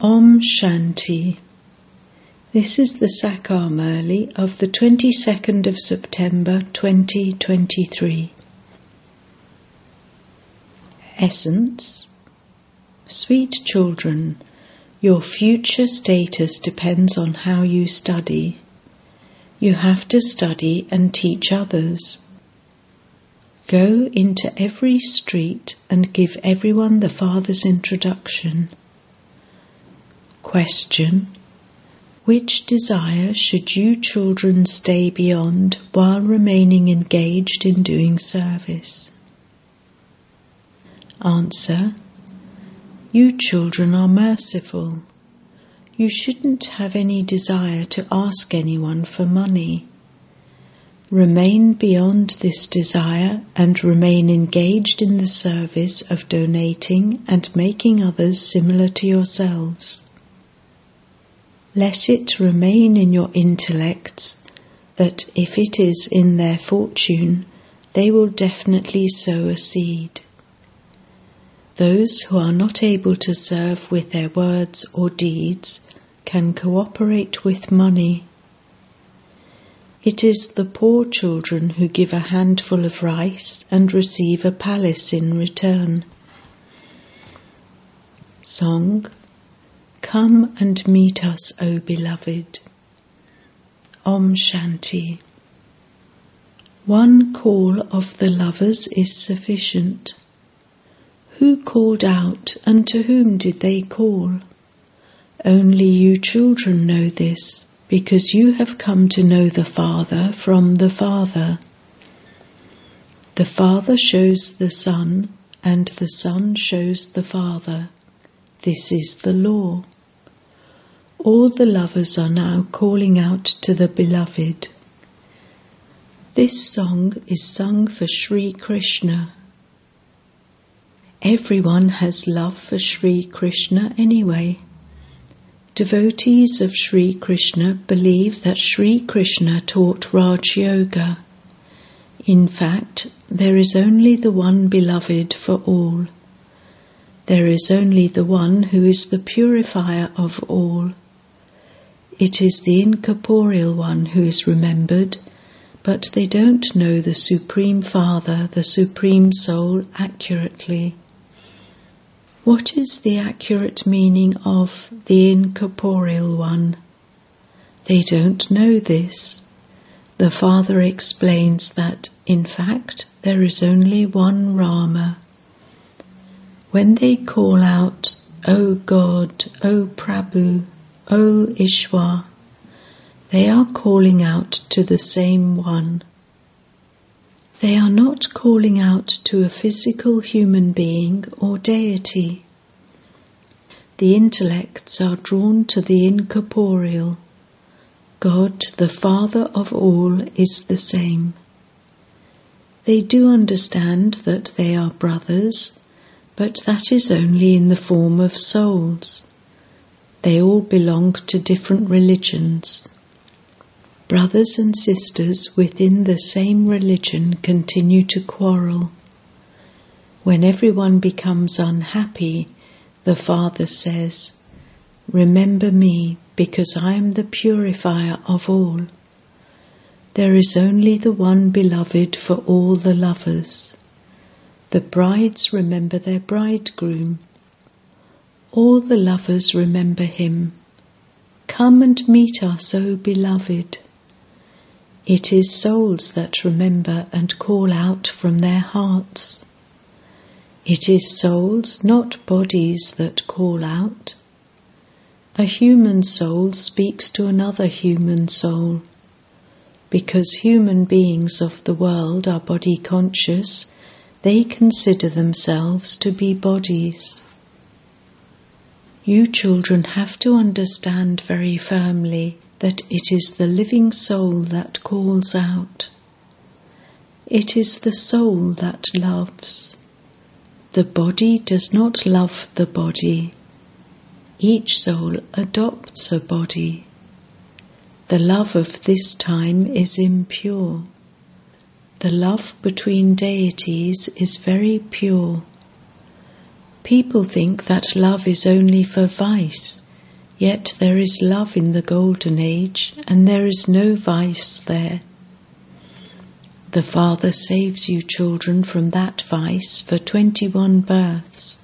Om Shanti. This is the Sakar Murli of the 22nd of September 2023. Essence Sweet children, your future status depends on how you study. You have to study and teach others. Go into every street and give everyone the Father's introduction. Question Which desire should you children stay beyond while remaining engaged in doing service? Answer You children are merciful. You shouldn't have any desire to ask anyone for money. Remain beyond this desire and remain engaged in the service of donating and making others similar to yourselves. Let it remain in your intellects that if it is in their fortune, they will definitely sow a seed. Those who are not able to serve with their words or deeds can cooperate with money. It is the poor children who give a handful of rice and receive a palace in return. Song Come and meet us, O beloved. Om Shanti. One call of the lovers is sufficient. Who called out and to whom did they call? Only you children know this, because you have come to know the Father from the Father. The Father shows the Son, and the Son shows the Father. This is the law. All the lovers are now calling out to the beloved. This song is sung for Sri Krishna. Everyone has love for Sri Krishna anyway. Devotees of Sri Krishna believe that Sri Krishna taught Raj Yoga. In fact, there is only the one beloved for all. There is only the one who is the purifier of all. It is the incorporeal one who is remembered, but they don't know the Supreme Father, the Supreme Soul, accurately. What is the accurate meaning of the incorporeal one? They don't know this. The Father explains that, in fact, there is only one Rama. When they call out, O God, O Prabhu, O Ishwar, they are calling out to the same one. They are not calling out to a physical human being or deity. The intellects are drawn to the incorporeal. God, the Father of all, is the same. They do understand that they are brothers, but that is only in the form of souls. They all belong to different religions. Brothers and sisters within the same religion continue to quarrel. When everyone becomes unhappy, the Father says, Remember me, because I am the purifier of all. There is only the one beloved for all the lovers. The brides remember their bridegroom all the lovers remember him. Come and meet us, O beloved. It is souls that remember and call out from their hearts. It is souls, not bodies, that call out. A human soul speaks to another human soul. Because human beings of the world are body conscious, they consider themselves to be bodies. You children have to understand very firmly that it is the living soul that calls out. It is the soul that loves. The body does not love the body. Each soul adopts a body. The love of this time is impure. The love between deities is very pure. People think that love is only for vice, Yet there is love in the Golden Age, and there is no vice there. The Father saves you, children, from that vice for twenty one births.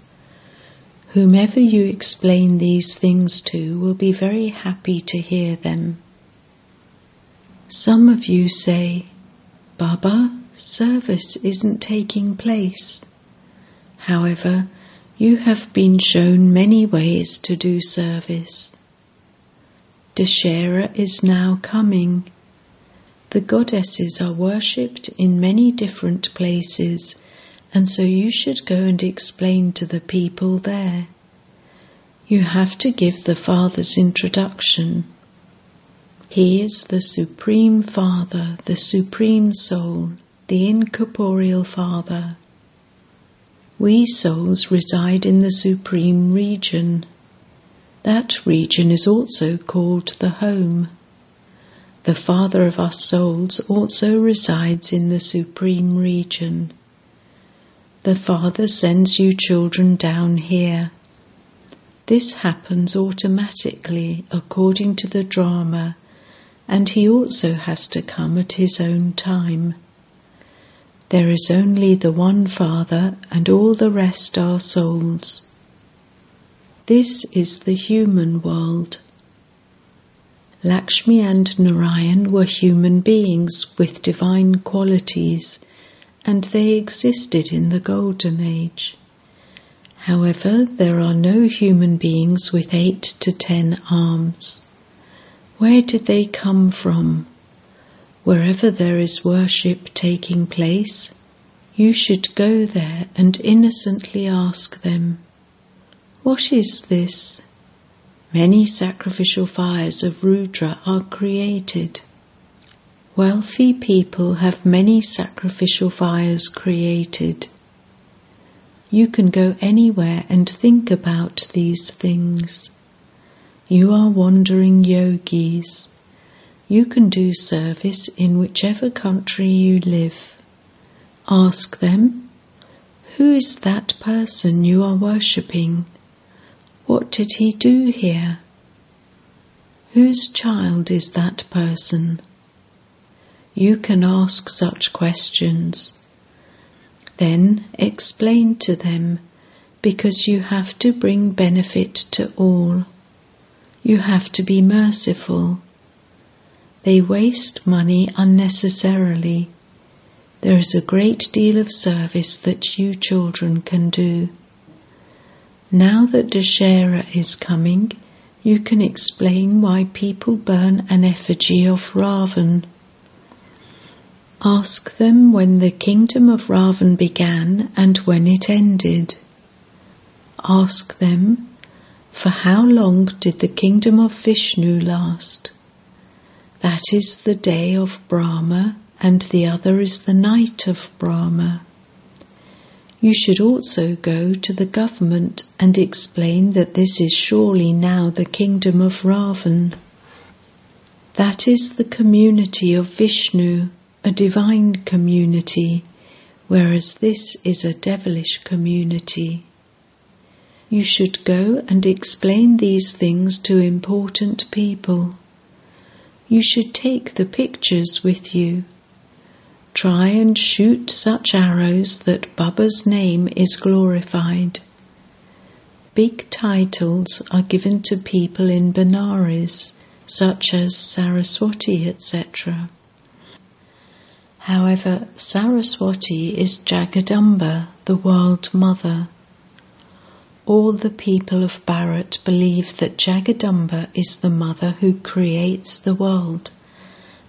Whomever you explain these things to will be very happy to hear them. Some of you say, Baba, service isn't taking place. However, you have been shown many ways to do service. Dashera is now coming. The goddesses are worshipped in many different places, and so you should go and explain to the people there. You have to give the Father's introduction. He is the Supreme Father, the Supreme Soul, the incorporeal Father. We souls reside in the supreme region. That region is also called the home. The Father of us souls also resides in the supreme region. The Father sends you children down here. This happens automatically according to the drama, and he also has to come at his own time. There is only the one Father, and all the rest are souls. This is the human world. Lakshmi and Narayan were human beings with divine qualities, and they existed in the Golden Age. However, there are no human beings with eight to ten arms. Where did they come from? Wherever there is worship taking place, you should go there and innocently ask them, What is this? Many sacrificial fires of Rudra are created. Wealthy people have many sacrificial fires created. You can go anywhere and think about these things. You are wandering yogis. You can do service in whichever country you live. Ask them, Who is that person you are worshipping? What did he do here? Whose child is that person? You can ask such questions. Then explain to them because you have to bring benefit to all. You have to be merciful. They waste money unnecessarily. There is a great deal of service that you children can do. Now that Dashera is coming, you can explain why people burn an effigy of Ravan. Ask them when the kingdom of Ravan began and when it ended. Ask them, for how long did the kingdom of Vishnu last? That is the day of Brahma, and the other is the night of Brahma. You should also go to the government and explain that this is surely now the kingdom of Ravan. That is the community of Vishnu, a divine community, whereas this is a devilish community. You should go and explain these things to important people. You should take the pictures with you. Try and shoot such arrows that Baba's name is glorified. Big titles are given to people in Benares, such as Saraswati, etc. However, Saraswati is Jagadamba, the World Mother all the people of Bharat believe that Jagadamba is the mother who creates the world,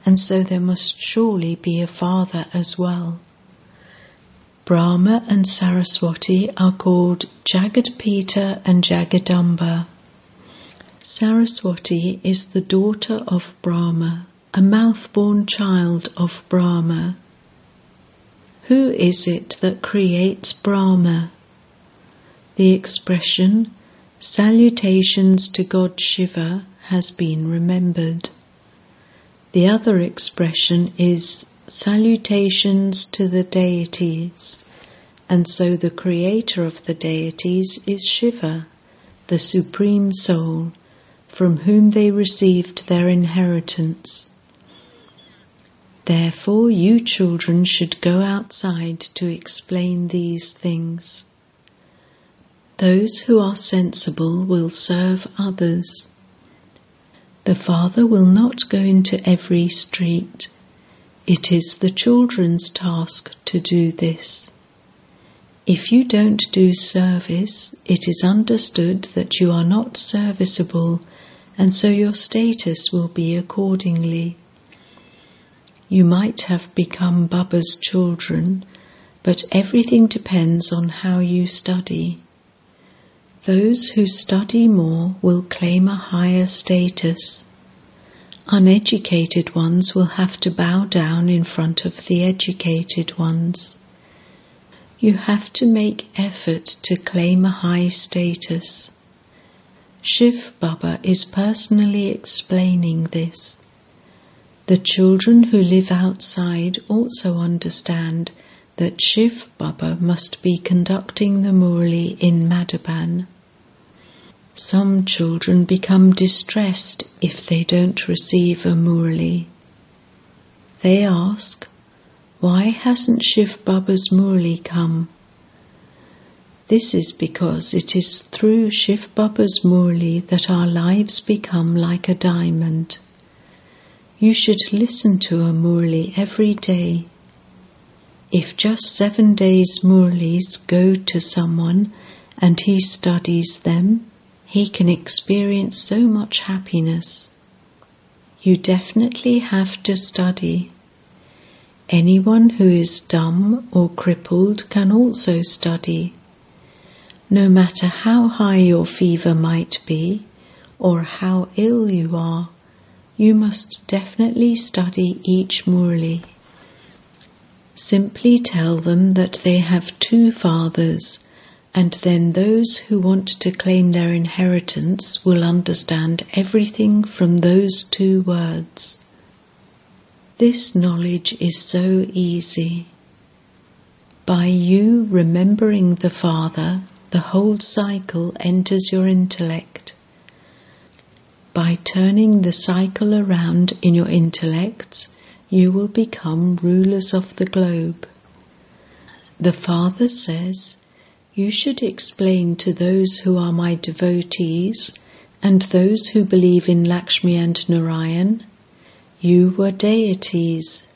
and so there must surely be a father as well. Brahma and Saraswati are called Jagadpita and Jagadamba. Saraswati is the daughter of Brahma, a mouth-born child of Brahma. Who is it that creates Brahma? The expression salutations to God Shiva has been remembered. The other expression is salutations to the deities, and so the creator of the deities is Shiva, the Supreme Soul, from whom they received their inheritance. Therefore, you children should go outside to explain these things. Those who are sensible will serve others. The father will not go into every street. It is the children's task to do this. If you don't do service, it is understood that you are not serviceable, and so your status will be accordingly. You might have become Baba's children, but everything depends on how you study. Those who study more will claim a higher status. Uneducated ones will have to bow down in front of the educated ones. You have to make effort to claim a high status. Shiv Baba is personally explaining this. The children who live outside also understand that Shiv Baba must be conducting the Murli in Madhuban. Some children become distressed if they don't receive a murli. They ask, Why hasn't Shiv Baba's murli come? This is because it is through Shiv Baba's murli that our lives become like a diamond. You should listen to a murli every day. If just seven days murlis go to someone and he studies them, he can experience so much happiness. You definitely have to study. Anyone who is dumb or crippled can also study. No matter how high your fever might be or how ill you are, you must definitely study each Murli. Simply tell them that they have two fathers and then those who want to claim their inheritance will understand everything from those two words. This knowledge is so easy. By you remembering the Father, the whole cycle enters your intellect. By turning the cycle around in your intellects, you will become rulers of the globe. The Father says, you should explain to those who are my devotees and those who believe in Lakshmi and Narayan, you were deities.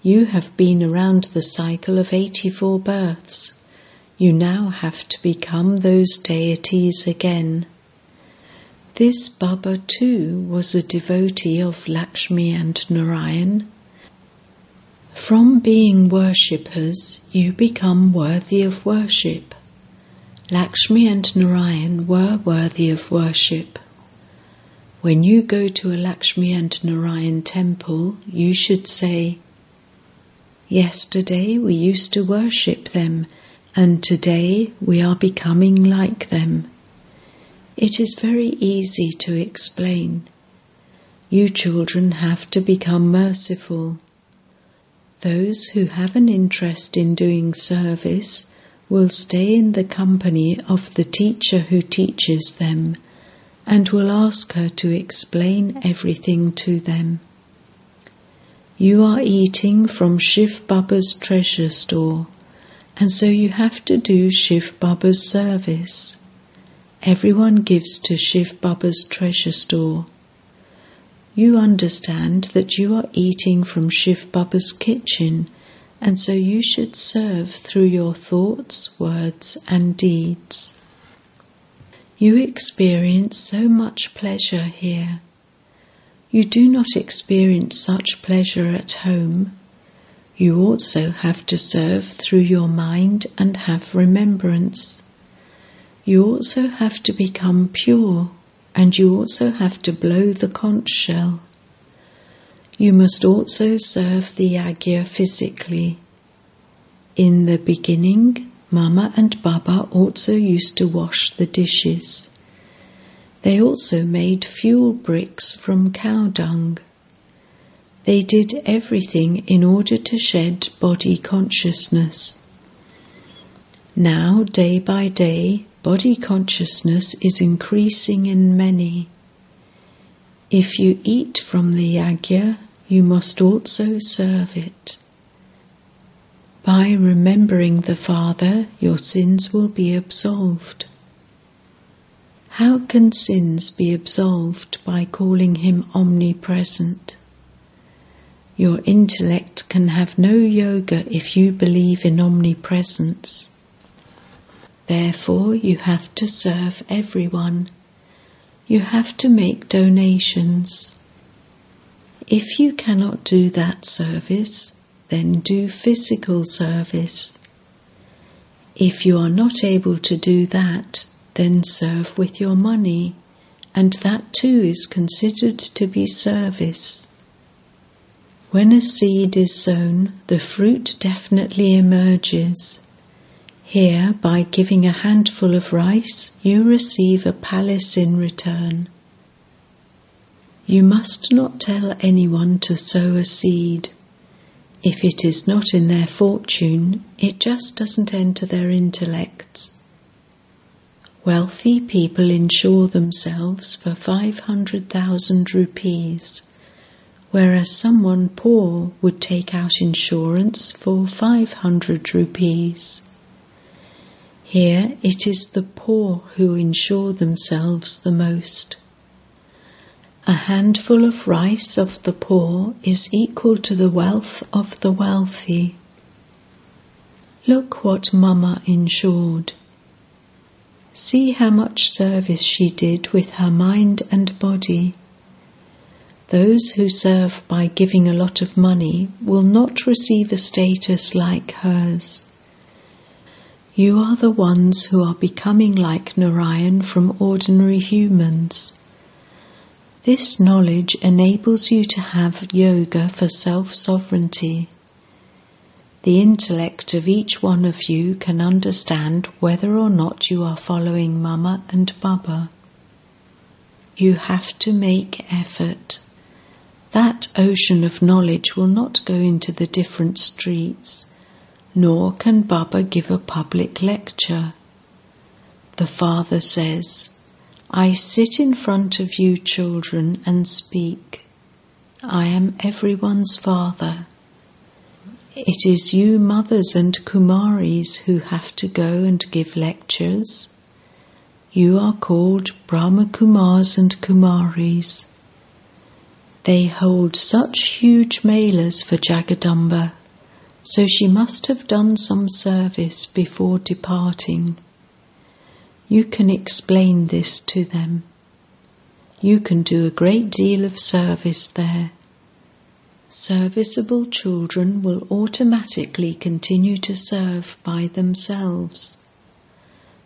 You have been around the cycle of 84 births. You now have to become those deities again. This Baba too was a devotee of Lakshmi and Narayan. From being worshippers, you become worthy of worship. Lakshmi and Narayan were worthy of worship. When you go to a Lakshmi and Narayan temple, you should say, Yesterday we used to worship them, and today we are becoming like them. It is very easy to explain. You children have to become merciful. Those who have an interest in doing service will stay in the company of the teacher who teaches them and will ask her to explain everything to them. You are eating from Shiv Baba's treasure store, and so you have to do Shiv Baba's service. Everyone gives to Shiv Baba's treasure store. You understand that you are eating from Shiv Baba's kitchen and so you should serve through your thoughts, words, and deeds. You experience so much pleasure here. You do not experience such pleasure at home. You also have to serve through your mind and have remembrance. You also have to become pure, and you also have to blow the conch shell. You must also serve the Yagya physically. In the beginning, Mama and Baba also used to wash the dishes. They also made fuel bricks from cow dung. They did everything in order to shed body consciousness. Now, day by day, body consciousness is increasing in many. If you eat from the yagya, you must also serve it. By remembering the Father, your sins will be absolved. How can sins be absolved by calling him omnipresent? Your intellect can have no yoga if you believe in omnipresence. Therefore, you have to serve everyone. You have to make donations. If you cannot do that service, then do physical service. If you are not able to do that, then serve with your money, and that too is considered to be service. When a seed is sown, the fruit definitely emerges. Here, by giving a handful of rice, you receive a palace in return. You must not tell anyone to sow a seed. If it is not in their fortune, it just doesn't enter their intellects. Wealthy people insure themselves for 500,000 rupees, whereas someone poor would take out insurance for 500 rupees. Here it is the poor who insure themselves the most. A handful of rice of the poor is equal to the wealth of the wealthy. Look what Mama insured. See how much service she did with her mind and body. Those who serve by giving a lot of money will not receive a status like hers. You are the ones who are becoming like Narayan from ordinary humans. This knowledge enables you to have yoga for self sovereignty. The intellect of each one of you can understand whether or not you are following Mama and Baba. You have to make effort. That ocean of knowledge will not go into the different streets, nor can Baba give a public lecture. The Father says, I sit in front of you, children, and speak. I am everyone's Father. It is you, mothers and Kumaris, who have to go and give lectures. You are called Brahma Kumars and Kumaris. They hold such huge melas for Jagadamba, so she must have done some service before departing. You can explain this to them. You can do a great deal of service there. Serviceable children will automatically continue to serve by themselves.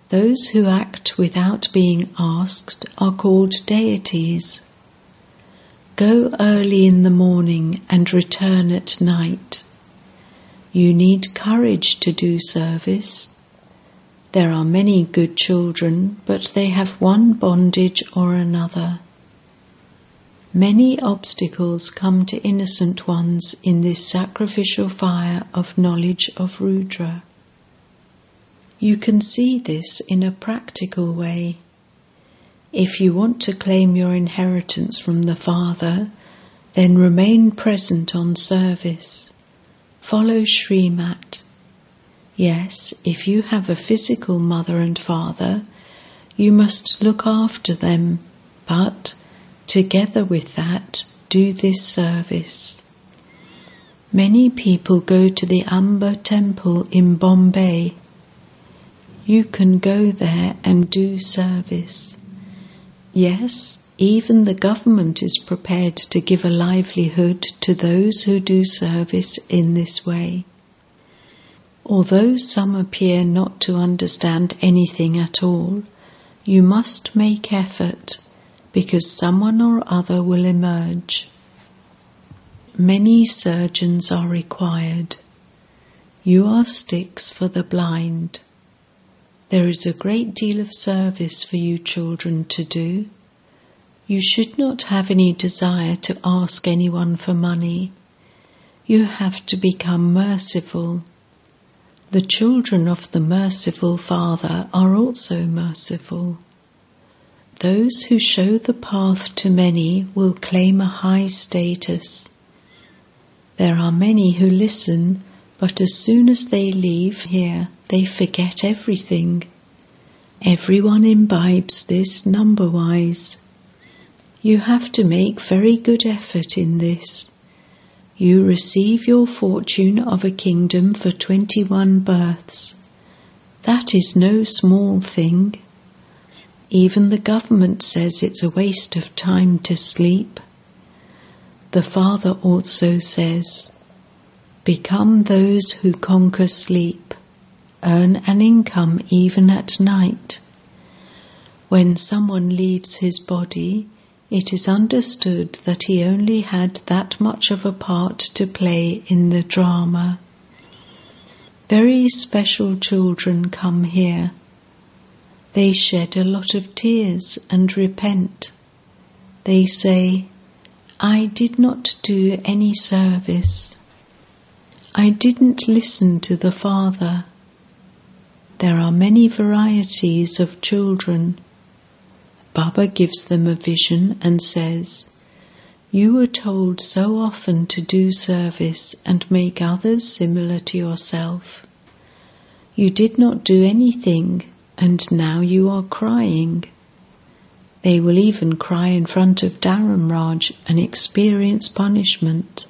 Those who act without being asked are called deities. Go early in the morning and return at night. You need courage to do service. There are many good children, but they have one bondage or another. Many obstacles come to innocent ones in this sacrificial fire of knowledge of Rudra. You can see this in a practical way. If you want to claim your inheritance from the Father, then remain present on service. Follow Srimat. Yes, if you have a physical mother and father, you must look after them, but Together with that, do this service. Many people go to the Amba temple in Bombay. You can go there and do service. Yes, even the government is prepared to give a livelihood to those who do service in this way. Although some appear not to understand anything at all, you must make effort because someone or other will emerge. Many surgeons are required. You are sticks for the blind. There is a great deal of service for you children to do. You should not have any desire to ask anyone for money. You have to become merciful. The children of the merciful Father are also merciful. Those who show the path to many will claim a high status. There are many who listen, but as soon as they leave here, they forget everything. Everyone imbibes this number wise. You have to make very good effort in this. You receive your fortune of a kingdom for 21 births. That is no small thing. Even the government says it's a waste of time to sleep. The Father also says, Become those who conquer sleep, earn an income even at night. When someone leaves his body, it is understood that he only had that much of a part to play in the drama. Very special children come here. They shed a lot of tears and repent. They say, I did not do any service. I didn't listen to the Father. There are many varieties of children. Baba gives them a vision and says, You were told so often to do service and make others similar to yourself. You did not do anything and now you are crying. They will even cry in front of Dharamraj and experience punishment.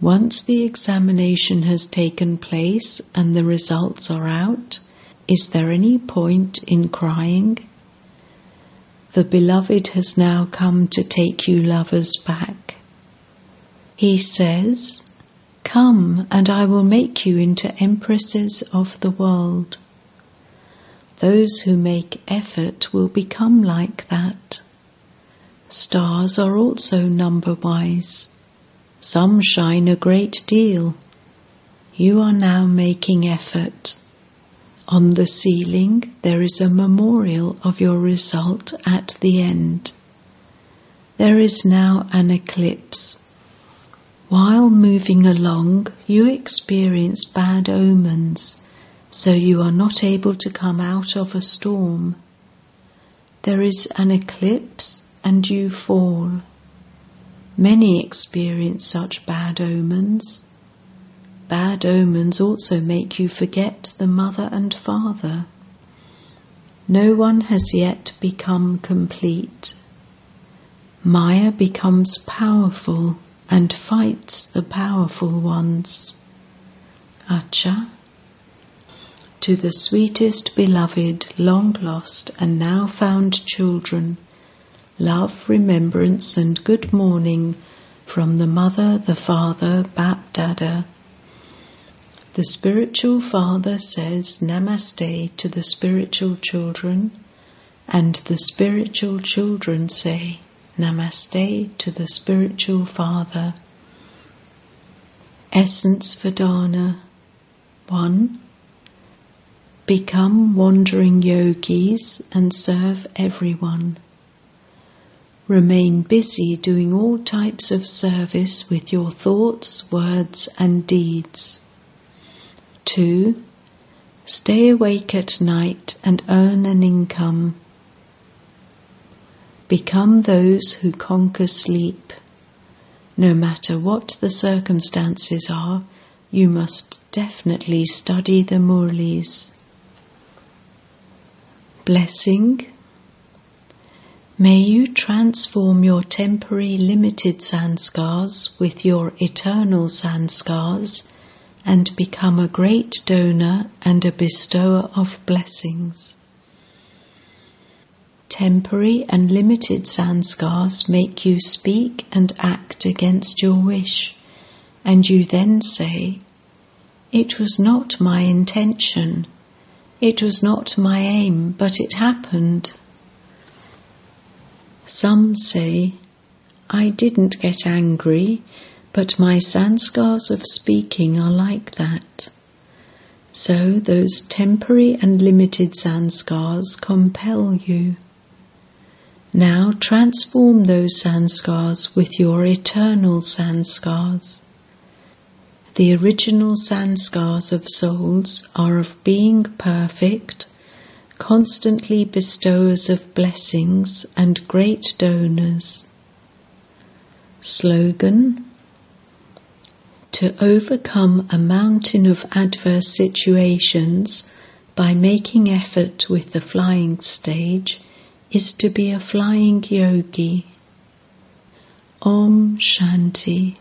Once the examination has taken place and the results are out, is there any point in crying? The beloved has now come to take you lovers back. He says, Come and I will make you into empresses of the world. Those who make effort will become like that. Stars are also number wise. Some shine a great deal. You are now making effort. On the ceiling there is a memorial of your result at the end. There is now an eclipse. While moving along, you experience bad omens so you are not able to come out of a storm. There is an eclipse and you fall. Many experience such bad omens. Bad omens also make you forget the mother and father. No one has yet become complete. Maya becomes powerful and fights the powerful ones. Acha to the sweetest beloved, long lost, and now found children, love, remembrance, and good morning from the Mother, the Father, Bap Dada. The spiritual father says Namaste to the spiritual children, and the spiritual children say Namaste to the spiritual father. Essence Vedana 1. Become wandering yogis and serve everyone. Remain busy doing all types of service with your thoughts, words, and deeds. 2. Stay awake at night and earn an income. Become those who conquer sleep. No matter what the circumstances are, you must definitely study the Murlis. Blessing. May you transform your temporary limited sanskars with your eternal sanskars and become a great donor and a bestower of blessings. Temporary and limited sanskars make you speak and act against your wish, and you then say, It was not my intention it was not my aim, but it happened. Some say, I didn't get angry, but my sanskars of speaking are like that. So those temporary and limited sanskars compel you. Now transform those sanskars with your eternal sanskars. The original sanskars of souls are of being perfect, constantly bestowers of blessings and great donors. Slogan To overcome a mountain of adverse situations by making effort with the flying stage is to be a flying yogi. Om Shanti.